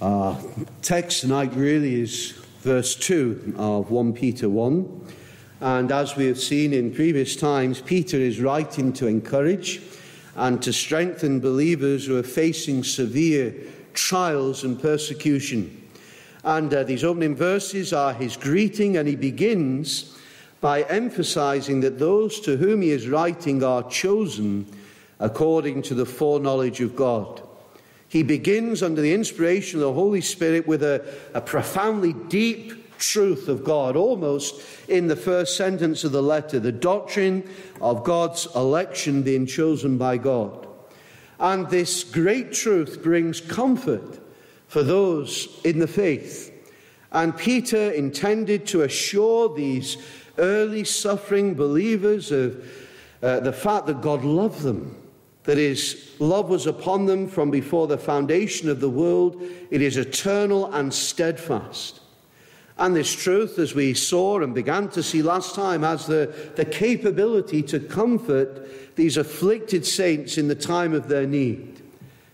Our text tonight really is verse 2 of 1 Peter 1. And as we have seen in previous times, Peter is writing to encourage and to strengthen believers who are facing severe trials and persecution. And uh, these opening verses are his greeting, and he begins by emphasizing that those to whom he is writing are chosen according to the foreknowledge of God. He begins under the inspiration of the Holy Spirit with a, a profoundly deep truth of God, almost in the first sentence of the letter the doctrine of God's election being chosen by God. And this great truth brings comfort for those in the faith. And Peter intended to assure these early suffering believers of uh, the fact that God loved them that his love was upon them from before the foundation of the world. It is eternal and steadfast. And this truth, as we saw and began to see last time, has the, the capability to comfort these afflicted saints in the time of their need.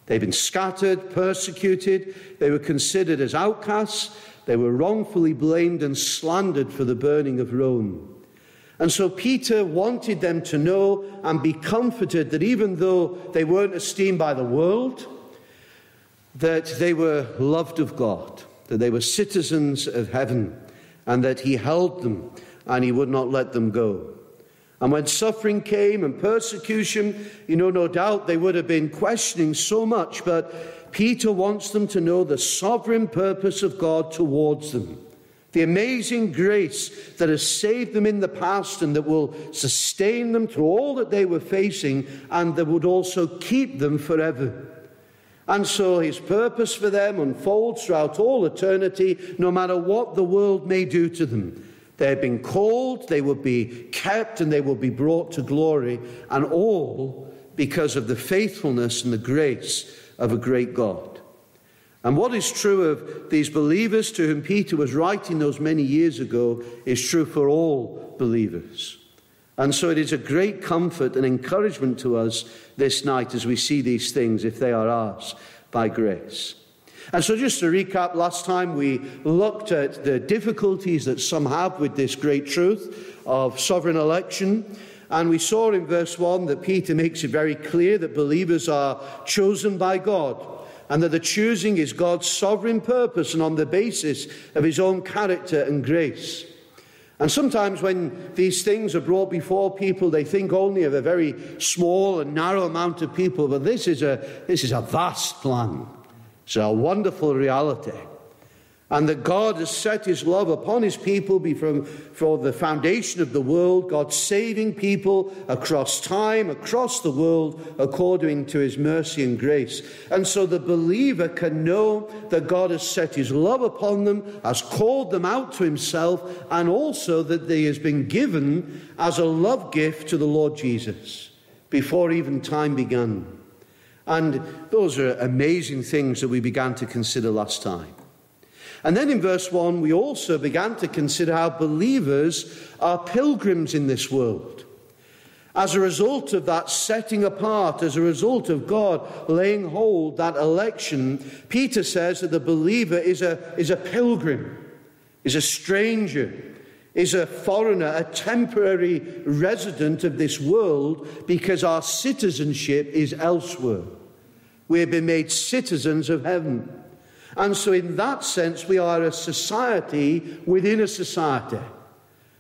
They've been scattered, persecuted, they were considered as outcasts, they were wrongfully blamed and slandered for the burning of Rome. And so Peter wanted them to know and be comforted that even though they weren't esteemed by the world, that they were loved of God, that they were citizens of heaven, and that he held them and he would not let them go. And when suffering came and persecution, you know, no doubt they would have been questioning so much, but Peter wants them to know the sovereign purpose of God towards them the amazing grace that has saved them in the past and that will sustain them through all that they were facing and that would also keep them forever. And so his purpose for them unfolds throughout all eternity, no matter what the world may do to them. They have been called, they will be kept, and they will be brought to glory, and all because of the faithfulness and the grace of a great God. And what is true of these believers to whom Peter was writing those many years ago is true for all believers. And so it is a great comfort and encouragement to us this night as we see these things, if they are ours by grace. And so, just to recap, last time we looked at the difficulties that some have with this great truth of sovereign election. And we saw in verse 1 that Peter makes it very clear that believers are chosen by God and that the choosing is God's sovereign purpose and on the basis of his own character and grace. And sometimes when these things are brought before people, they think only of a very small and narrow amount of people, but this is a, this is a vast plan. It's a wonderful reality and that God has set his love upon his people from, for the foundation of the world, God saving people across time, across the world, according to his mercy and grace. And so the believer can know that God has set his love upon them, has called them out to himself, and also that they has been given as a love gift to the Lord Jesus before even time began. And those are amazing things that we began to consider last time. And then in verse 1, we also began to consider how believers are pilgrims in this world. As a result of that setting apart, as a result of God laying hold that election, Peter says that the believer is a, is a pilgrim, is a stranger, is a foreigner, a temporary resident of this world because our citizenship is elsewhere. We have been made citizens of heaven. And so, in that sense, we are a society within a society.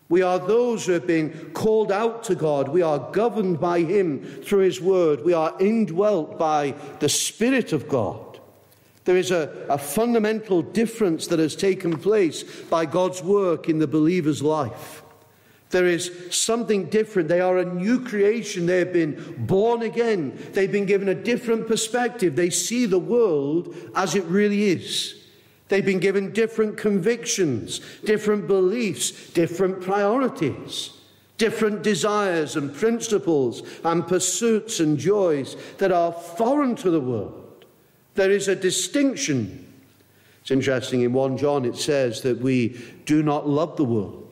We are those who have been called out to God. We are governed by Him through His Word. We are indwelt by the Spirit of God. There is a, a fundamental difference that has taken place by God's work in the believer's life. There is something different. They are a new creation. They have been born again. They've been given a different perspective. They see the world as it really is. They've been given different convictions, different beliefs, different priorities, different desires and principles and pursuits and joys that are foreign to the world. There is a distinction. It's interesting, in 1 John it says that we do not love the world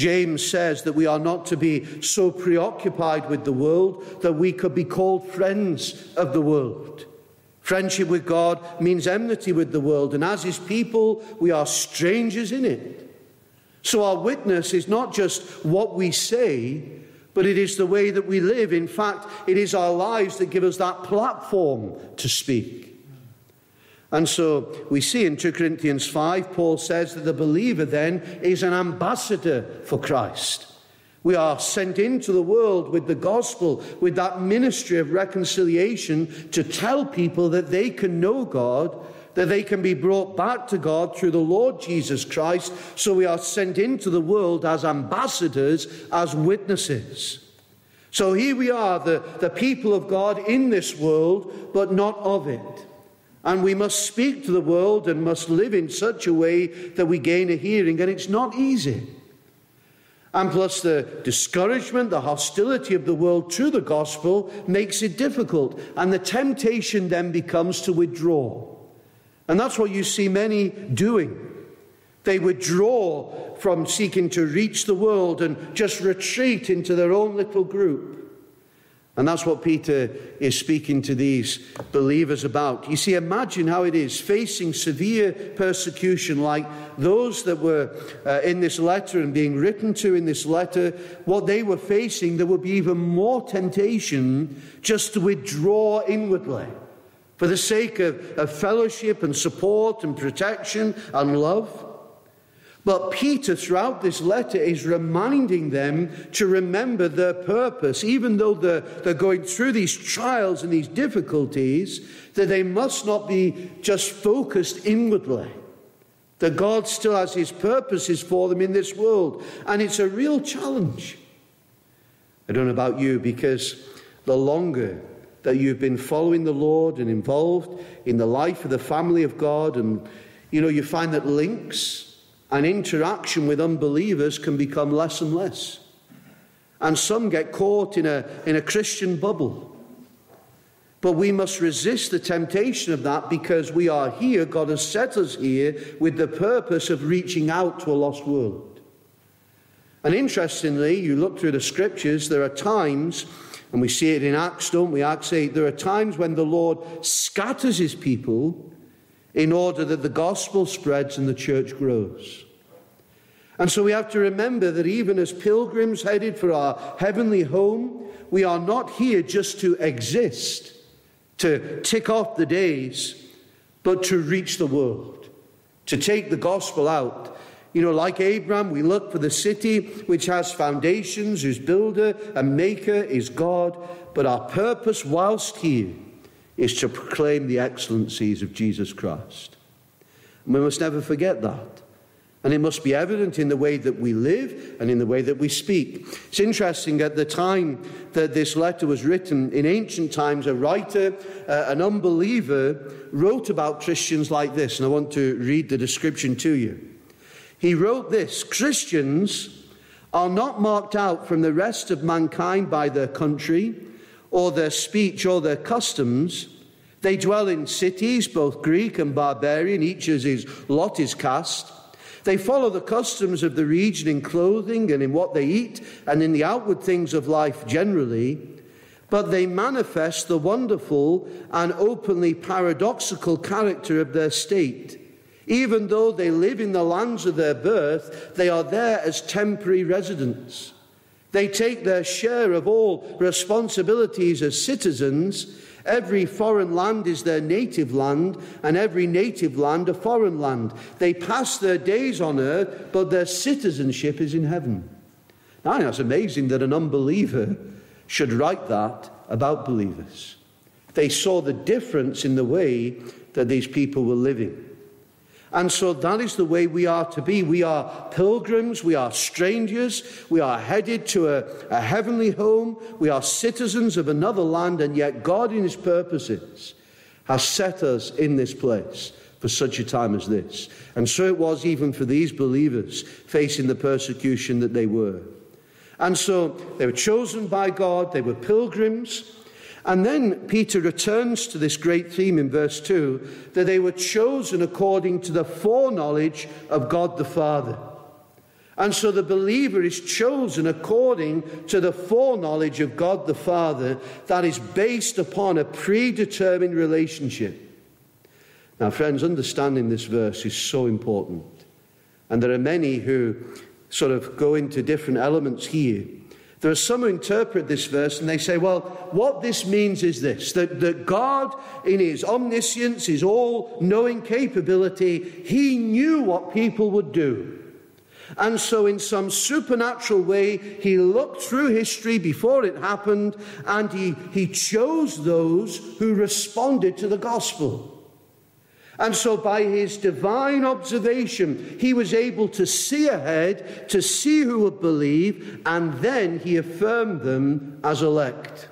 James says that we are not to be so preoccupied with the world that we could be called friends of the world. Friendship with God means enmity with the world, and as His people, we are strangers in it. So our witness is not just what we say, but it is the way that we live. In fact, it is our lives that give us that platform to speak. And so we see in 2 Corinthians 5, Paul says that the believer then is an ambassador for Christ. We are sent into the world with the gospel, with that ministry of reconciliation to tell people that they can know God, that they can be brought back to God through the Lord Jesus Christ. So we are sent into the world as ambassadors, as witnesses. So here we are, the, the people of God in this world, but not of it. And we must speak to the world and must live in such a way that we gain a hearing. And it's not easy. And plus, the discouragement, the hostility of the world to the gospel makes it difficult. And the temptation then becomes to withdraw. And that's what you see many doing. They withdraw from seeking to reach the world and just retreat into their own little group. And that's what Peter is speaking to these believers about. You see, imagine how it is facing severe persecution like those that were uh, in this letter and being written to in this letter, what they were facing, there would be even more temptation just to withdraw inwardly for the sake of, of fellowship and support and protection and love. But Peter, throughout this letter, is reminding them to remember their purpose, even though they're, they're going through these trials and these difficulties, that they must not be just focused inwardly. That God still has his purposes for them in this world. And it's a real challenge. I don't know about you, because the longer that you've been following the Lord and involved in the life of the family of God, and you know, you find that links and interaction with unbelievers can become less and less. And some get caught in a, in a Christian bubble. But we must resist the temptation of that because we are here, God has set us here with the purpose of reaching out to a lost world. And interestingly, you look through the scriptures, there are times, and we see it in Acts, don't we? Acts 8, there are times when the Lord scatters his people in order that the gospel spreads and the church grows. And so we have to remember that even as pilgrims headed for our heavenly home, we are not here just to exist, to tick off the days, but to reach the world, to take the gospel out. You know, like Abraham, we look for the city which has foundations, whose builder and maker is God, but our purpose whilst here is to proclaim the excellencies of Jesus Christ. And we must never forget that. And it must be evident in the way that we live and in the way that we speak. It's interesting, at the time that this letter was written, in ancient times, a writer, uh, an unbeliever, wrote about Christians like this. And I want to read the description to you. He wrote this Christians are not marked out from the rest of mankind by their country or their speech or their customs. They dwell in cities, both Greek and barbarian, each as his lot is cast. They follow the customs of the region in clothing and in what they eat and in the outward things of life generally, but they manifest the wonderful and openly paradoxical character of their state. Even though they live in the lands of their birth, they are there as temporary residents. They take their share of all responsibilities as citizens. Every foreign land is their native land, and every native land a foreign land. They pass their days on earth, but their citizenship is in heaven. Now, it's amazing that an unbeliever should write that about believers. They saw the difference in the way that these people were living. And so that is the way we are to be. We are pilgrims, we are strangers, we are headed to a, a, heavenly home, we are citizens of another land, and yet God, in His purposes, has set us in this place for such a time as this. And so it was even for these believers facing the persecution that they were. And so they were chosen by God, they were pilgrims. And then Peter returns to this great theme in verse 2 that they were chosen according to the foreknowledge of God the Father. And so the believer is chosen according to the foreknowledge of God the Father that is based upon a predetermined relationship. Now, friends, understanding this verse is so important. And there are many who sort of go into different elements here. There are some who interpret this verse and they say, well, what this means is this that, that God, in his omniscience, his all knowing capability, he knew what people would do. And so, in some supernatural way, he looked through history before it happened and he, he chose those who responded to the gospel. And so, by his divine observation, he was able to see ahead, to see who would believe, and then he affirmed them as elect.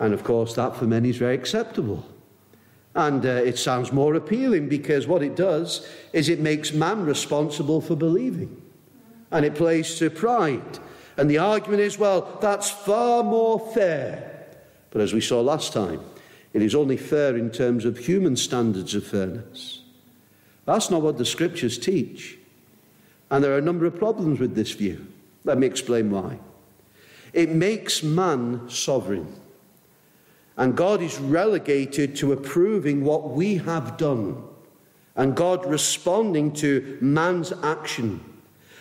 And of course, that for many is very acceptable. And uh, it sounds more appealing because what it does is it makes man responsible for believing. And it plays to pride. And the argument is, well, that's far more fair. But as we saw last time, it is only fair in terms of human standards of fairness. That's not what the scriptures teach. And there are a number of problems with this view. Let me explain why. It makes man sovereign. And God is relegated to approving what we have done, and God responding to man's action.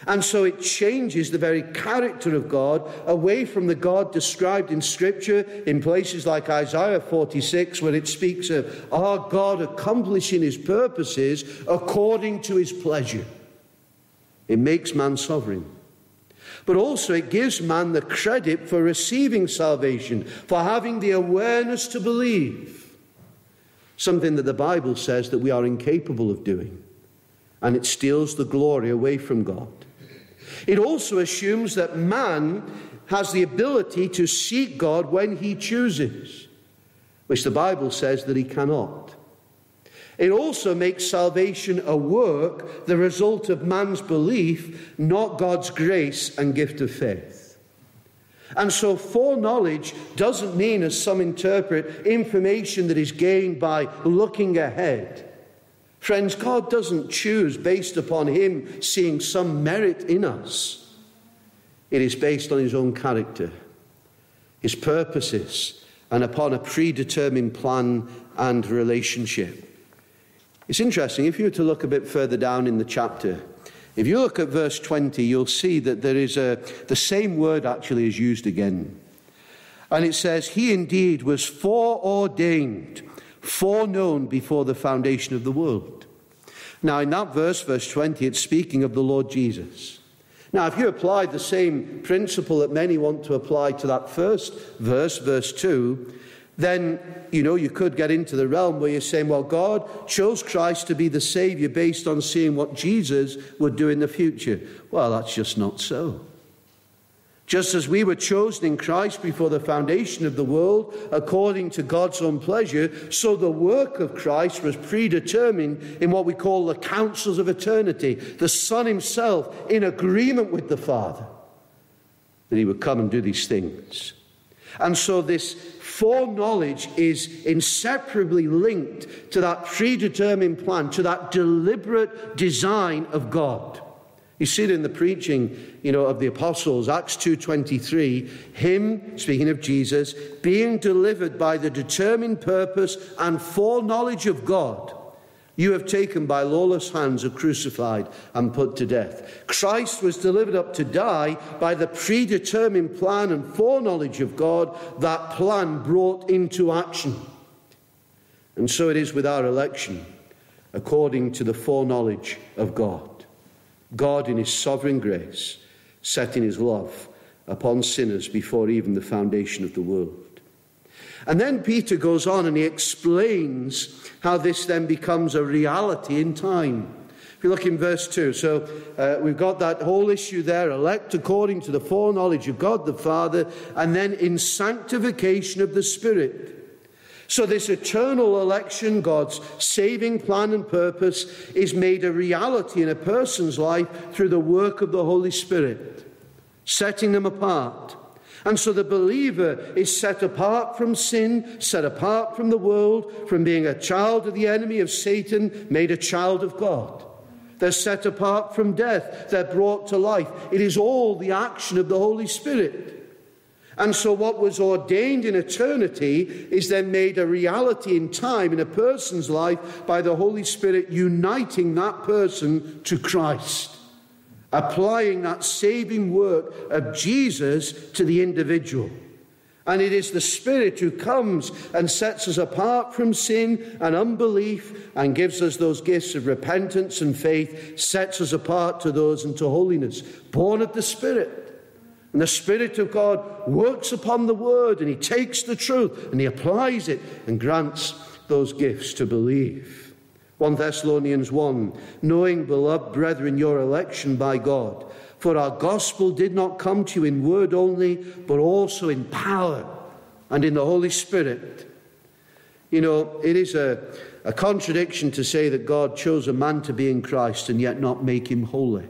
And so it changes the very character of God away from the God described in Scripture in places like Isaiah 46, where it speaks of our God accomplishing his purposes according to his pleasure. It makes man sovereign. But also, it gives man the credit for receiving salvation, for having the awareness to believe. Something that the Bible says that we are incapable of doing. And it steals the glory away from God. It also assumes that man has the ability to seek God when he chooses, which the Bible says that he cannot. It also makes salvation a work, the result of man's belief, not God's grace and gift of faith. And so, foreknowledge doesn't mean, as some interpret, information that is gained by looking ahead. Friends, God doesn't choose based upon Him seeing some merit in us. It is based on His own character, His purposes, and upon a predetermined plan and relationship. It's interesting, if you were to look a bit further down in the chapter, if you look at verse 20, you'll see that there is a, the same word actually is used again. And it says, He indeed was foreordained, foreknown before the foundation of the world. Now, in that verse, verse 20, it's speaking of the Lord Jesus. Now, if you apply the same principle that many want to apply to that first verse, verse 2, then, you know, you could get into the realm where you're saying, well, God chose Christ to be the Savior based on seeing what Jesus would do in the future. Well, that's just not so. Just as we were chosen in Christ before the foundation of the world, according to God's own pleasure, so the work of Christ was predetermined in what we call the councils of eternity. The Son Himself, in agreement with the Father, that He would come and do these things. And so this foreknowledge is inseparably linked to that predetermined plan, to that deliberate design of God. You see it in the preaching, you know, of the apostles, Acts 2.23, him, speaking of Jesus, being delivered by the determined purpose and foreknowledge of God you have taken by lawless hands are crucified and put to death. Christ was delivered up to die by the predetermined plan and foreknowledge of God, that plan brought into action. And so it is with our election, according to the foreknowledge of God. God, in His sovereign grace, setting His love upon sinners before even the foundation of the world. And then Peter goes on and he explains how this then becomes a reality in time. If you look in verse 2, so uh, we've got that whole issue there elect according to the foreknowledge of God the Father, and then in sanctification of the Spirit. So, this eternal election, God's saving plan and purpose, is made a reality in a person's life through the work of the Holy Spirit, setting them apart and so the believer is set apart from sin, set apart from the world, from being a child of the enemy of Satan, made a child of God. They're set apart from death. They're brought to life. It is all the action of the Holy Spirit. And so, what was ordained in eternity is then made a reality in time in a person's life by the Holy Spirit uniting that person to Christ, applying that saving work of Jesus to the individual. And it is the Spirit who comes and sets us apart from sin and unbelief and gives us those gifts of repentance and faith, sets us apart to those into holiness, born of the Spirit. And the Spirit of God works upon the Word and He takes the truth and He applies it and grants those gifts to believe. 1 Thessalonians 1 Knowing, beloved brethren, your election by God, for our gospel did not come to you in word only, but also in power and in the Holy Spirit. You know, it is a, a contradiction to say that God chose a man to be in Christ and yet not make him holy.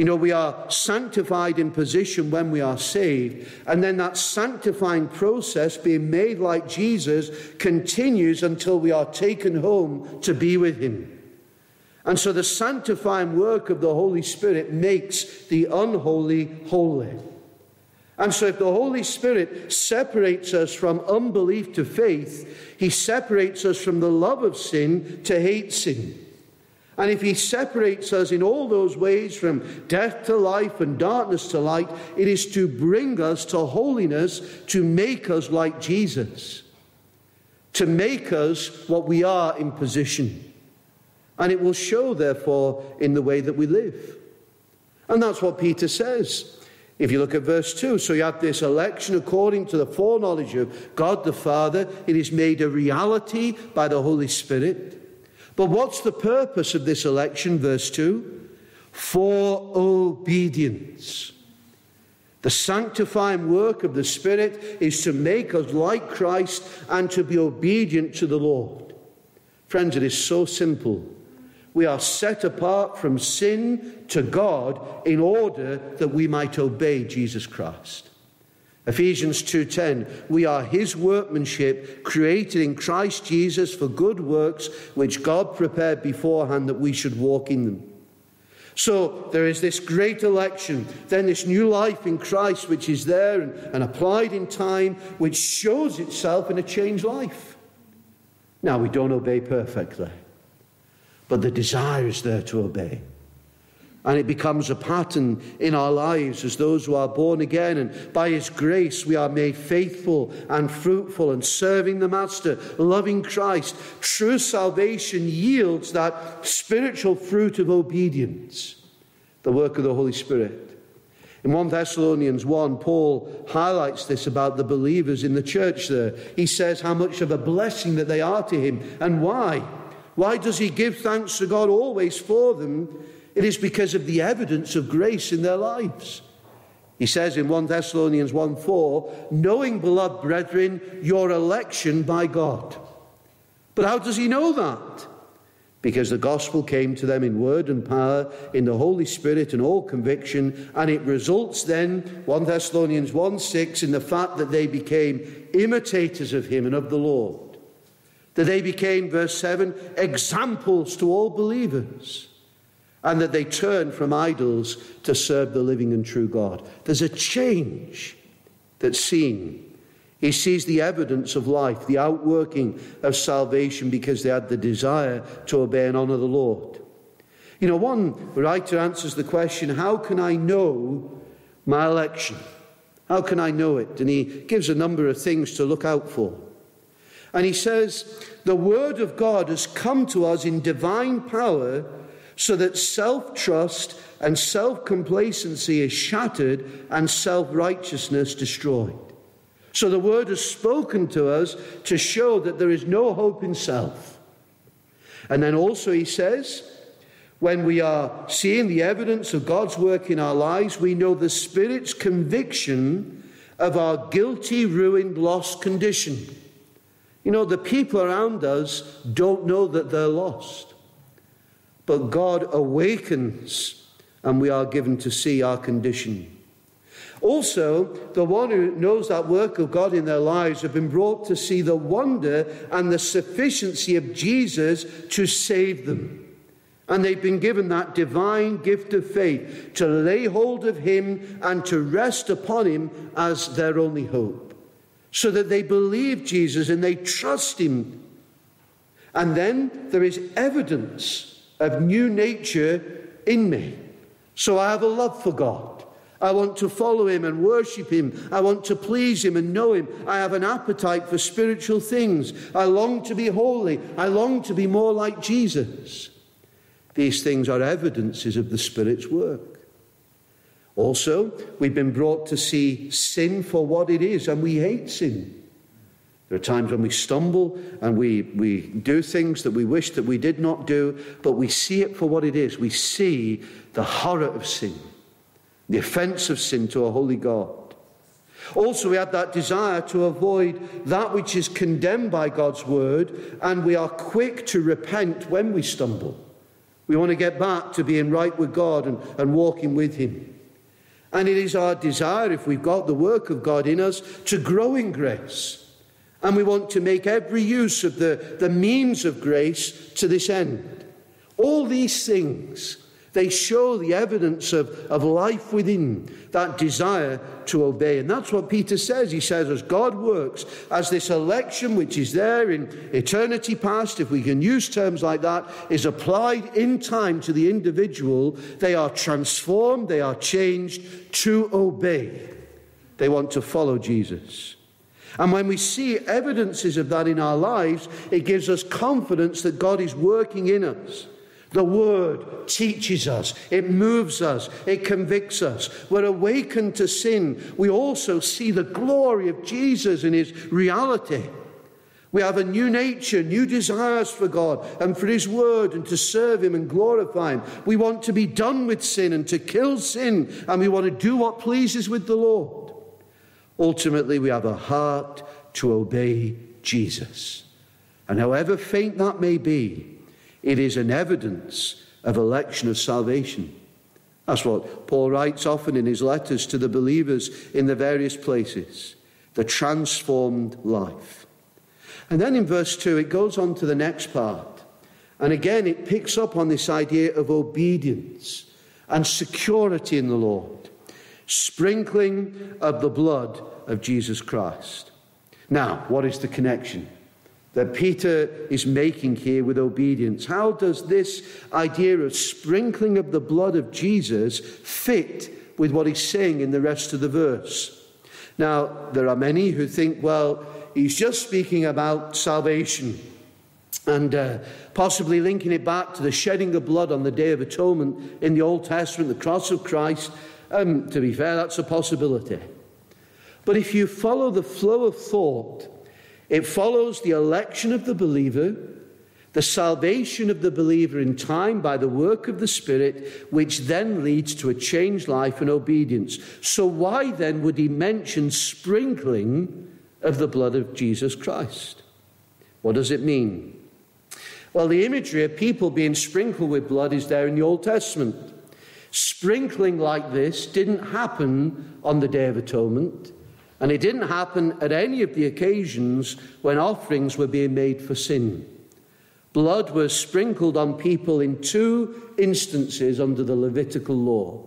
You know, we are sanctified in position when we are saved, and then that sanctifying process, being made like Jesus, continues until we are taken home to be with Him. And so the sanctifying work of the Holy Spirit makes the unholy holy. And so, if the Holy Spirit separates us from unbelief to faith, He separates us from the love of sin to hate sin. And if he separates us in all those ways from death to life and darkness to light, it is to bring us to holiness, to make us like Jesus, to make us what we are in position. And it will show, therefore, in the way that we live. And that's what Peter says. If you look at verse 2, so you have this election according to the foreknowledge of God the Father. It is made a reality by the Holy Spirit. But what's the purpose of this election? Verse 2 For obedience. The sanctifying work of the Spirit is to make us like Christ and to be obedient to the Lord. Friends, it is so simple. We are set apart from sin to God in order that we might obey Jesus Christ. Ephesians 2:10 We are his workmanship created in Christ Jesus for good works which God prepared beforehand that we should walk in them. So there is this great election, then this new life in Christ which is there and, and applied in time, which shows itself in a changed life. Now we don't obey perfectly, but the desire is there to obey. And it becomes a pattern in our lives as those who are born again. And by His grace, we are made faithful and fruitful and serving the Master, loving Christ. True salvation yields that spiritual fruit of obedience, the work of the Holy Spirit. In 1 Thessalonians 1, Paul highlights this about the believers in the church there. He says how much of a blessing that they are to him and why. Why does he give thanks to God always for them? It is because of the evidence of grace in their lives. He says in 1 Thessalonians 1 4, knowing, beloved brethren, your election by God. But how does he know that? Because the gospel came to them in word and power, in the Holy Spirit and all conviction, and it results then, 1 Thessalonians 1 6, in the fact that they became imitators of him and of the Lord. That they became, verse 7, examples to all believers and that they turn from idols to serve the living and true God. There's a change that's seen. He sees the evidence of life, the outworking of salvation because they had the desire to obey and honour the Lord. You know, one writer answers the question how can I know my election? How can I know it? And he gives a number of things to look out for. And he says, The Word of God has come to us in divine power so that self trust and self complacency is shattered and self righteousness destroyed. So the word is spoken to us to show that there is no hope in self. And then also he says, when we are seeing the evidence of God's work in our lives, we know the Spirit's conviction of our guilty, ruined, lost condition. You know, the people around us don't know that they're lost but God awakens and we are given to see our condition. Also, the one who knows that work of God in their lives have been brought to see the wonder and the sufficiency of Jesus to save them. And they've been given that divine gift of faith to lay hold of Him and to rest upon Him as their only hope. So that they believe Jesus and they trust Him. And then there is evidence of new nature in me. So I have a love for God. I want to follow him and worship him. I want to please him and know him. I have an appetite for spiritual things. I long to be holy. I long to be more like Jesus. These things are evidences of the Spirit's work. Also, we've been brought to see sin for what it is, and we hate sin. There are times when we stumble and we, we do things that we wish that we did not do, but we see it for what it is. We see the horror of sin, the offense of sin to a holy God. Also, we have that desire to avoid that which is condemned by God's word, and we are quick to repent when we stumble. We want to get back to being right with God and, and walking with Him. And it is our desire, if we've got the work of God in us, to grow in grace. And we want to make every use of the, the means of grace to this end. All these things they show the evidence of, of life within, that desire to obey. And that's what Peter says. He says, as God works, as this election which is there in eternity past, if we can use terms like that, is applied in time to the individual, they are transformed, they are changed to obey. They want to follow Jesus. And when we see evidences of that in our lives, it gives us confidence that God is working in us. The Word teaches us, it moves us, it convicts us. We're awakened to sin. We also see the glory of Jesus in His reality. We have a new nature, new desires for God and for His Word and to serve Him and glorify Him. We want to be done with sin and to kill sin, and we want to do what pleases with the Lord. Ultimately, we have a heart to obey Jesus. And however faint that may be, it is an evidence of election of salvation. That's what Paul writes often in his letters to the believers in the various places the transformed life. And then in verse 2, it goes on to the next part. And again, it picks up on this idea of obedience and security in the Lord, sprinkling of the blood of Jesus Christ. Now, what is the connection? that Peter is making here with obedience. How does this idea of sprinkling of the blood of Jesus fit with what he's saying in the rest of the verse? Now, there are many who think, well, he's just speaking about salvation and uh, possibly linking it back to the shedding of blood on the Day of Atonement in the Old Testament, the cross of Christ. Um, to be fair, that's a possibility. But if you follow the flow of thought, it follows the election of the believer, the salvation of the believer in time by the work of the Spirit, which then leads to a changed life and obedience. So, why then would he mention sprinkling of the blood of Jesus Christ? What does it mean? Well, the imagery of people being sprinkled with blood is there in the Old Testament. Sprinkling like this didn't happen on the Day of Atonement. And it didn't happen at any of the occasions when offerings were being made for sin. Blood was sprinkled on people in two instances under the Levitical law.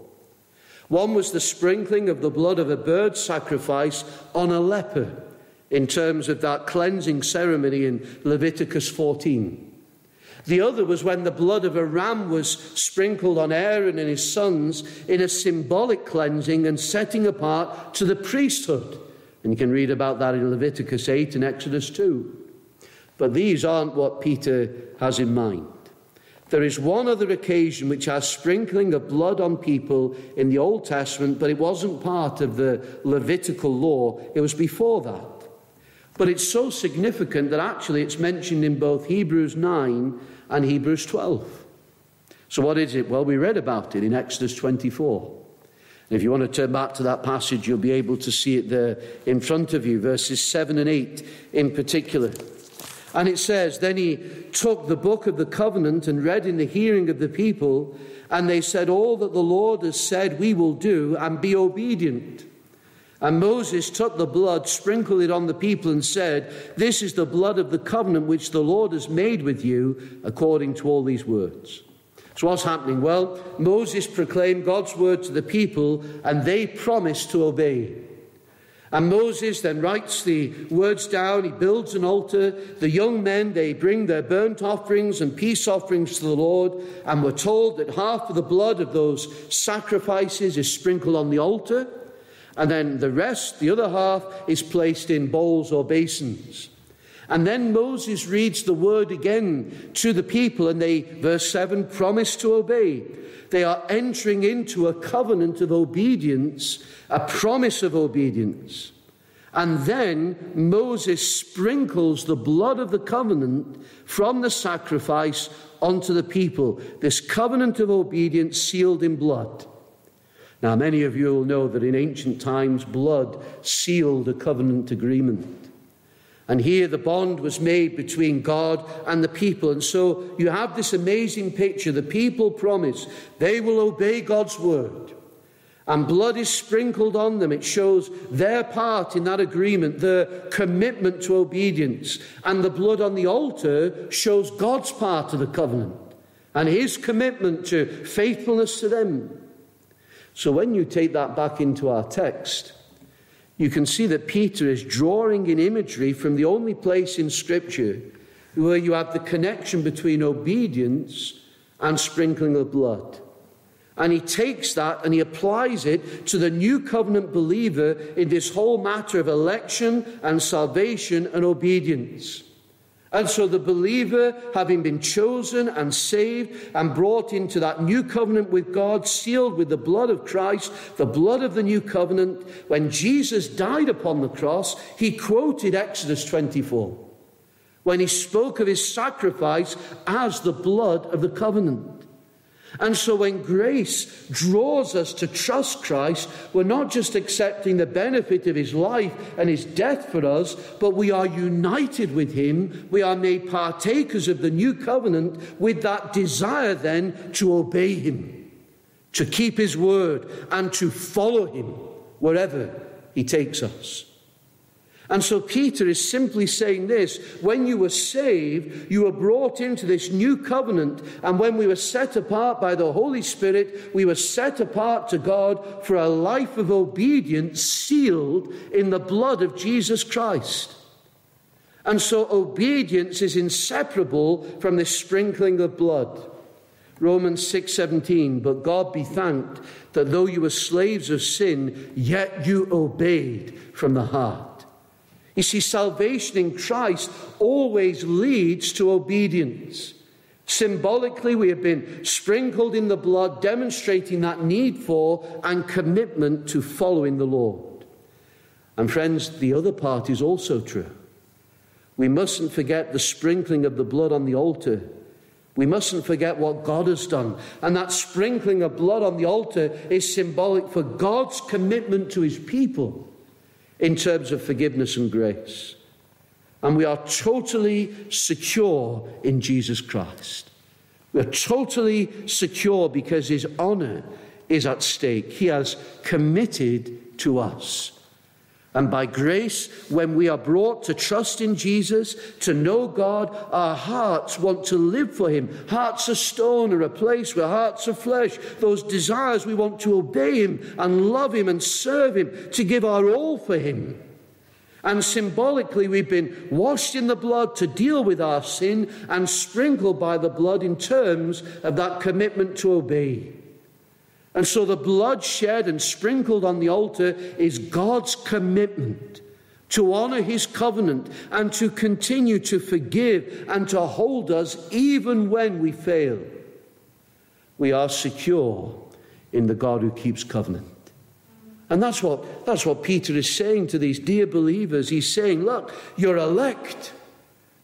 One was the sprinkling of the blood of a bird sacrifice on a leper, in terms of that cleansing ceremony in Leviticus 14. The other was when the blood of a ram was sprinkled on Aaron and his sons in a symbolic cleansing and setting apart to the priesthood. And you can read about that in Leviticus 8 and Exodus 2. But these aren't what Peter has in mind. There is one other occasion which has sprinkling of blood on people in the Old Testament, but it wasn't part of the Levitical law, it was before that. But it's so significant that actually it's mentioned in both Hebrews 9 and Hebrews 12. So, what is it? Well, we read about it in Exodus 24. And if you want to turn back to that passage, you'll be able to see it there in front of you, verses 7 and 8 in particular. And it says, Then he took the book of the covenant and read in the hearing of the people, and they said, All that the Lord has said we will do, and be obedient. And Moses took the blood, sprinkled it on the people, and said, This is the blood of the covenant which the Lord has made with you, according to all these words. So, what's happening? Well, Moses proclaimed God's word to the people, and they promised to obey. And Moses then writes the words down. He builds an altar. The young men, they bring their burnt offerings and peace offerings to the Lord. And we're told that half of the blood of those sacrifices is sprinkled on the altar. And then the rest, the other half, is placed in bowls or basins. And then Moses reads the word again to the people, and they, verse 7, promise to obey. They are entering into a covenant of obedience, a promise of obedience. And then Moses sprinkles the blood of the covenant from the sacrifice onto the people. This covenant of obedience sealed in blood. Now, many of you will know that in ancient times, blood sealed a covenant agreement. And here the bond was made between God and the people. And so you have this amazing picture. The people promise they will obey God's word. And blood is sprinkled on them. It shows their part in that agreement, their commitment to obedience. And the blood on the altar shows God's part of the covenant and his commitment to faithfulness to them. So when you take that back into our text, you can see that Peter is drawing in imagery from the only place in Scripture where you have the connection between obedience and sprinkling of blood. And he takes that and he applies it to the new covenant believer in this whole matter of election and salvation and obedience. And so the believer, having been chosen and saved and brought into that new covenant with God, sealed with the blood of Christ, the blood of the new covenant, when Jesus died upon the cross, he quoted Exodus 24 when he spoke of his sacrifice as the blood of the covenant. And so when grace draws us to trust Christ, we're not just accepting the benefit of his life and his death for us, but we are united with him. We are made partakers of the new covenant with that desire then to obey him, to keep his word, and to follow him wherever he takes us. And so Peter is simply saying this when you were saved, you were brought into this new covenant. And when we were set apart by the Holy Spirit, we were set apart to God for a life of obedience sealed in the blood of Jesus Christ. And so obedience is inseparable from the sprinkling of blood. Romans 6:17 but God be thanked that though you were slaves of sin yet you obeyed from the heart you see, salvation in Christ always leads to obedience. Symbolically, we have been sprinkled in the blood, demonstrating that need for and commitment to following the Lord. And, friends, the other part is also true. We mustn't forget the sprinkling of the blood on the altar. We mustn't forget what God has done. And that sprinkling of blood on the altar is symbolic for God's commitment to his people in terms of forgiveness and grace. And we are totally secure in Jesus Christ. We're totally secure because his honor is at stake. He has committed to us. And by grace, when we are brought to trust in Jesus, to know God, our hearts want to live for Him. Hearts of stone are a place where hearts of flesh, those desires we want to obey Him and love Him and serve Him, to give our all for Him. And symbolically, we've been washed in the blood to deal with our sin and sprinkled by the blood in terms of that commitment to obey. And so the blood shed and sprinkled on the altar is God's commitment to honor his covenant and to continue to forgive and to hold us even when we fail. We are secure in the God who keeps covenant. And that's what, that's what Peter is saying to these dear believers. He's saying, Look, you're elect.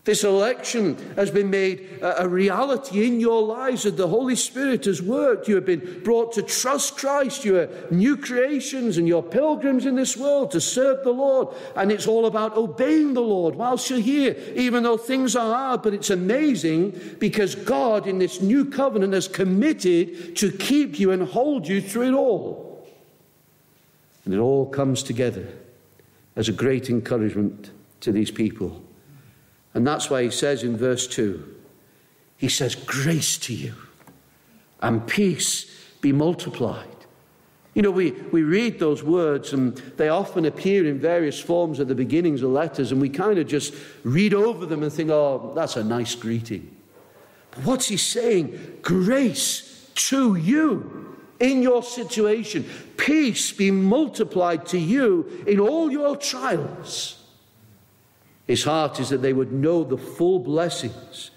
This election has been made a reality in your lives and the Holy Spirit has worked. You have been brought to trust Christ. You are new creations and you're pilgrims in this world to serve the Lord. And it's all about obeying the Lord whilst you're here, even though things are hard. But it's amazing because God in this new covenant has committed to keep you and hold you through it all. And it all comes together as a great encouragement to these people. And that's why he says in verse 2, he says, Grace to you and peace be multiplied. You know, we, we read those words and they often appear in various forms at the beginnings of letters, and we kind of just read over them and think, oh, that's a nice greeting. But what's he saying? Grace to you in your situation, peace be multiplied to you in all your trials. His heart is that they would know the full blessings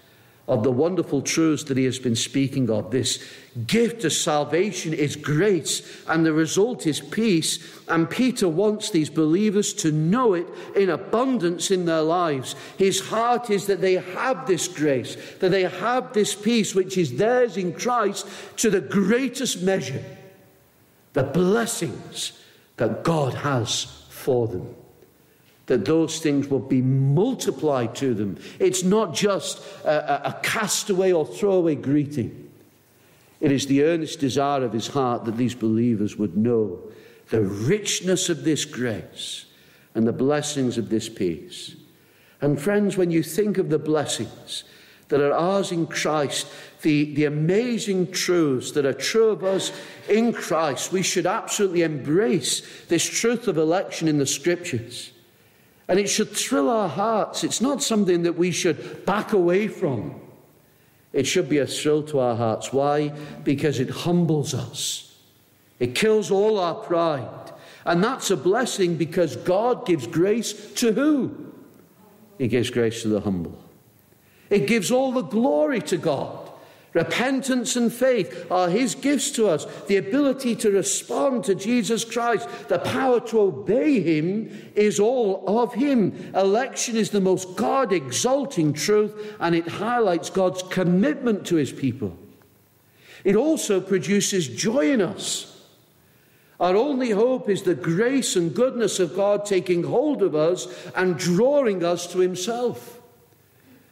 of the wonderful truths that he has been speaking of. This gift of salvation is grace, and the result is peace. And Peter wants these believers to know it in abundance in their lives. His heart is that they have this grace, that they have this peace, which is theirs in Christ to the greatest measure. The blessings that God has for them that those things will be multiplied to them. It's not just a, a, castaway or throwaway greeting. It is the earnest desire of his heart that these believers would know the richness of this grace and the blessings of this peace. And friends, when you think of the blessings that are ours in Christ, the, the amazing truths that are true of us in Christ, we should absolutely embrace this truth of election in the scriptures. And it should thrill our hearts. It's not something that we should back away from. It should be a thrill to our hearts. Why? Because it humbles us, it kills all our pride. And that's a blessing because God gives grace to who? He gives grace to the humble. It gives all the glory to God. Repentance and faith are His gifts to us. The ability to respond to Jesus Christ, the power to obey Him is all of Him. Election is the most God exalting truth, and it highlights God's commitment to His people. It also produces joy in us. Our only hope is the grace and goodness of God taking hold of us and drawing us to Himself.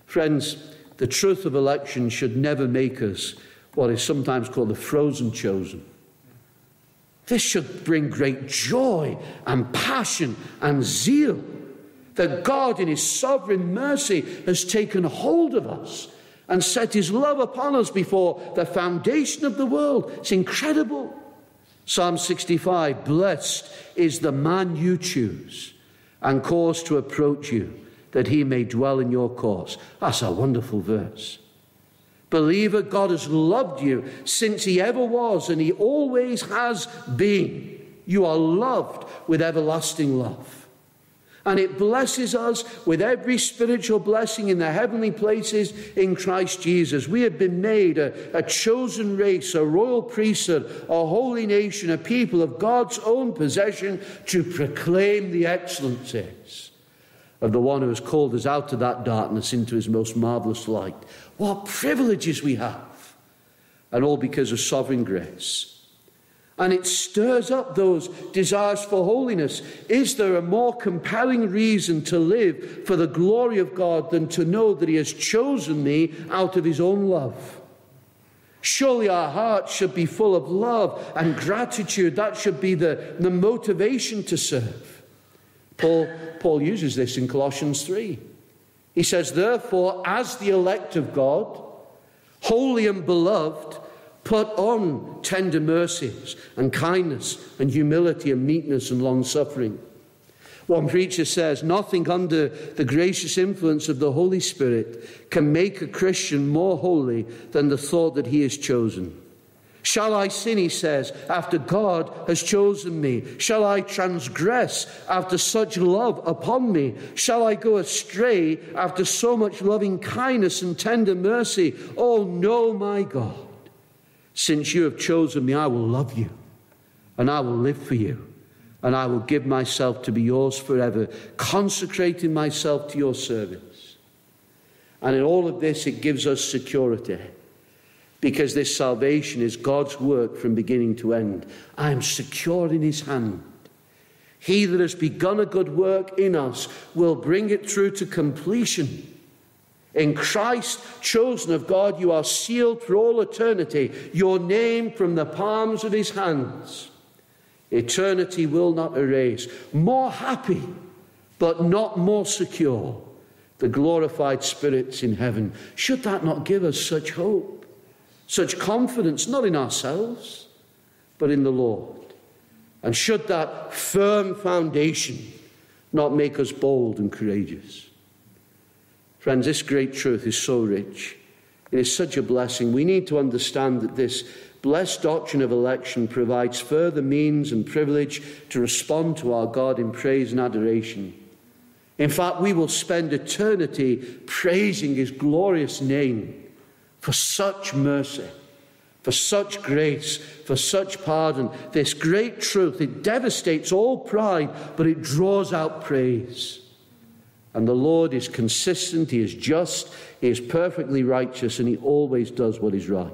Friends, the truth of election should never make us what is sometimes called the frozen chosen. This should bring great joy and passion and zeal that God, in His sovereign mercy, has taken hold of us and set His love upon us before the foundation of the world. It's incredible. Psalm 65 Blessed is the man you choose and cause to approach you that he may dwell in your courts. That's a wonderful verse. Believer, God has loved you since he ever was, and he always has been. You are loved with everlasting love. And it blesses us with every spiritual blessing in the heavenly places in Christ Jesus. We have been made a, a, chosen race, a royal priesthood, a holy nation, a people of God's own possession to proclaim the excellencies of the one who has called us out of that darkness into his most marvelous light. What privileges we have! And all because of sovereign grace. And it stirs up those desires for holiness. Is there a more compelling reason to live for the glory of God than to know that He has chosen me out of His own love? Surely our hearts should be full of love and gratitude. That should be the, the motivation to serve. Paul, Paul uses this in Colossians 3. He says, Therefore, as the elect of God, holy and beloved, put on tender mercies and kindness and humility and meekness and long suffering. One preacher says, Nothing under the gracious influence of the Holy Spirit can make a Christian more holy than the thought that he is chosen. Shall I sin, he says, after God has chosen me? Shall I transgress after such love upon me? Shall I go astray after so much loving kindness and tender mercy? Oh, no, my God. Since you have chosen me, I will love you, and I will live for you, and I will give myself to be yours forever, consecrating myself to your service. And in all of this, it gives us security because this salvation is God's work from beginning to end. I am secure in his hand. He that has begun a good work in us will bring it through to completion. In Christ, chosen of God, you are sealed for all eternity, your name from the palms of his hands. Eternity will not erase. More happy, but not more secure. The glorified spirits in heaven. Should that not give us such hope? Such confidence not in ourselves, but in the Lord. And should that firm foundation not make us bold and courageous? Friends, this great truth is so rich. It is such a blessing. We need to understand that this blessed doctrine of election provides further means and privilege to respond to our God in praise and adoration. In fact, we will spend eternity praising his glorious name for such mercy, for such grace, for such pardon. This great truth, it devastates all pride, but it draws out praise. And the Lord is consistent, He is just, He is perfectly righteous, and He always does what is right.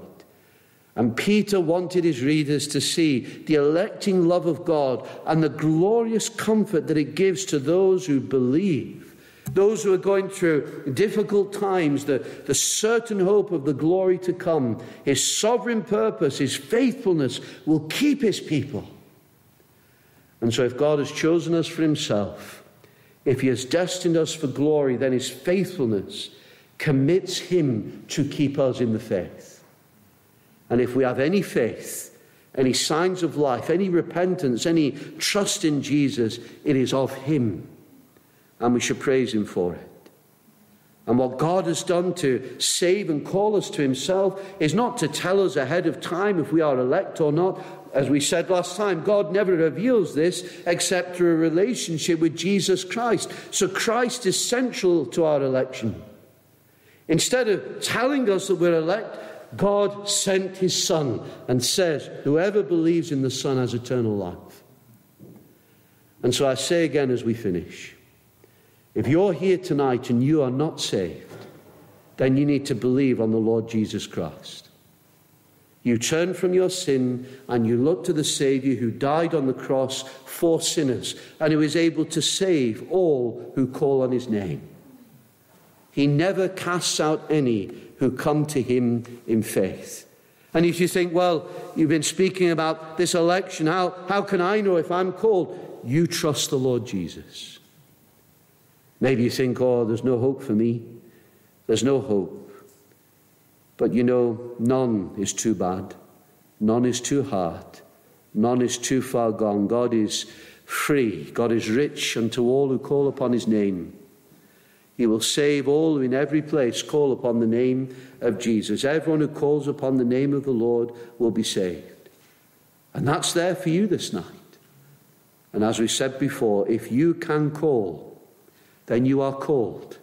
And Peter wanted his readers to see the electing love of God and the glorious comfort that it gives to those who believe, those who are going through difficult times, the, the certain hope of the glory to come. His sovereign purpose, his faithfulness will keep his people. And so, if God has chosen us for himself, if he has destined us for glory, then his faithfulness commits him to keep us in the faith. And if we have any faith, any signs of life, any repentance, any trust in Jesus, it is of him. And we should praise him for it. And what God has done to save and call us to himself is not to tell us ahead of time if we are elect or not, as we said last time, God never reveals this except through a relationship with Jesus Christ. So Christ is central to our election. Instead of telling us that we're elect, God sent his Son and says, Whoever believes in the Son has eternal life. And so I say again as we finish if you're here tonight and you are not saved, then you need to believe on the Lord Jesus Christ. You turn from your sin and you look to the Saviour who died on the cross for sinners and who is able to save all who call on his name. He never casts out any who come to him in faith. And if you think, well, you've been speaking about this election, how, how can I know if I'm called? You trust the Lord Jesus. Maybe you think, oh, there's no hope for me. There's no hope. But you know, none is too bad, none is too hard, none is too far gone. God is free, God is rich unto all who call upon his name. He will save all who in every place call upon the name of Jesus. Everyone who calls upon the name of the Lord will be saved. And that's there for you this night. And as we said before, if you can call, then you are called.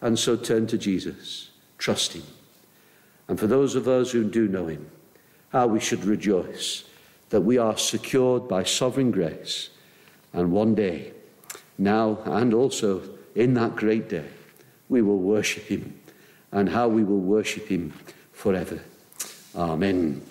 And so turn to Jesus, trust him. And for those of us who do know him, how we should rejoice that we are secured by sovereign grace. And one day, now and also in that great day, we will worship him and how we will worship him forever. Amen.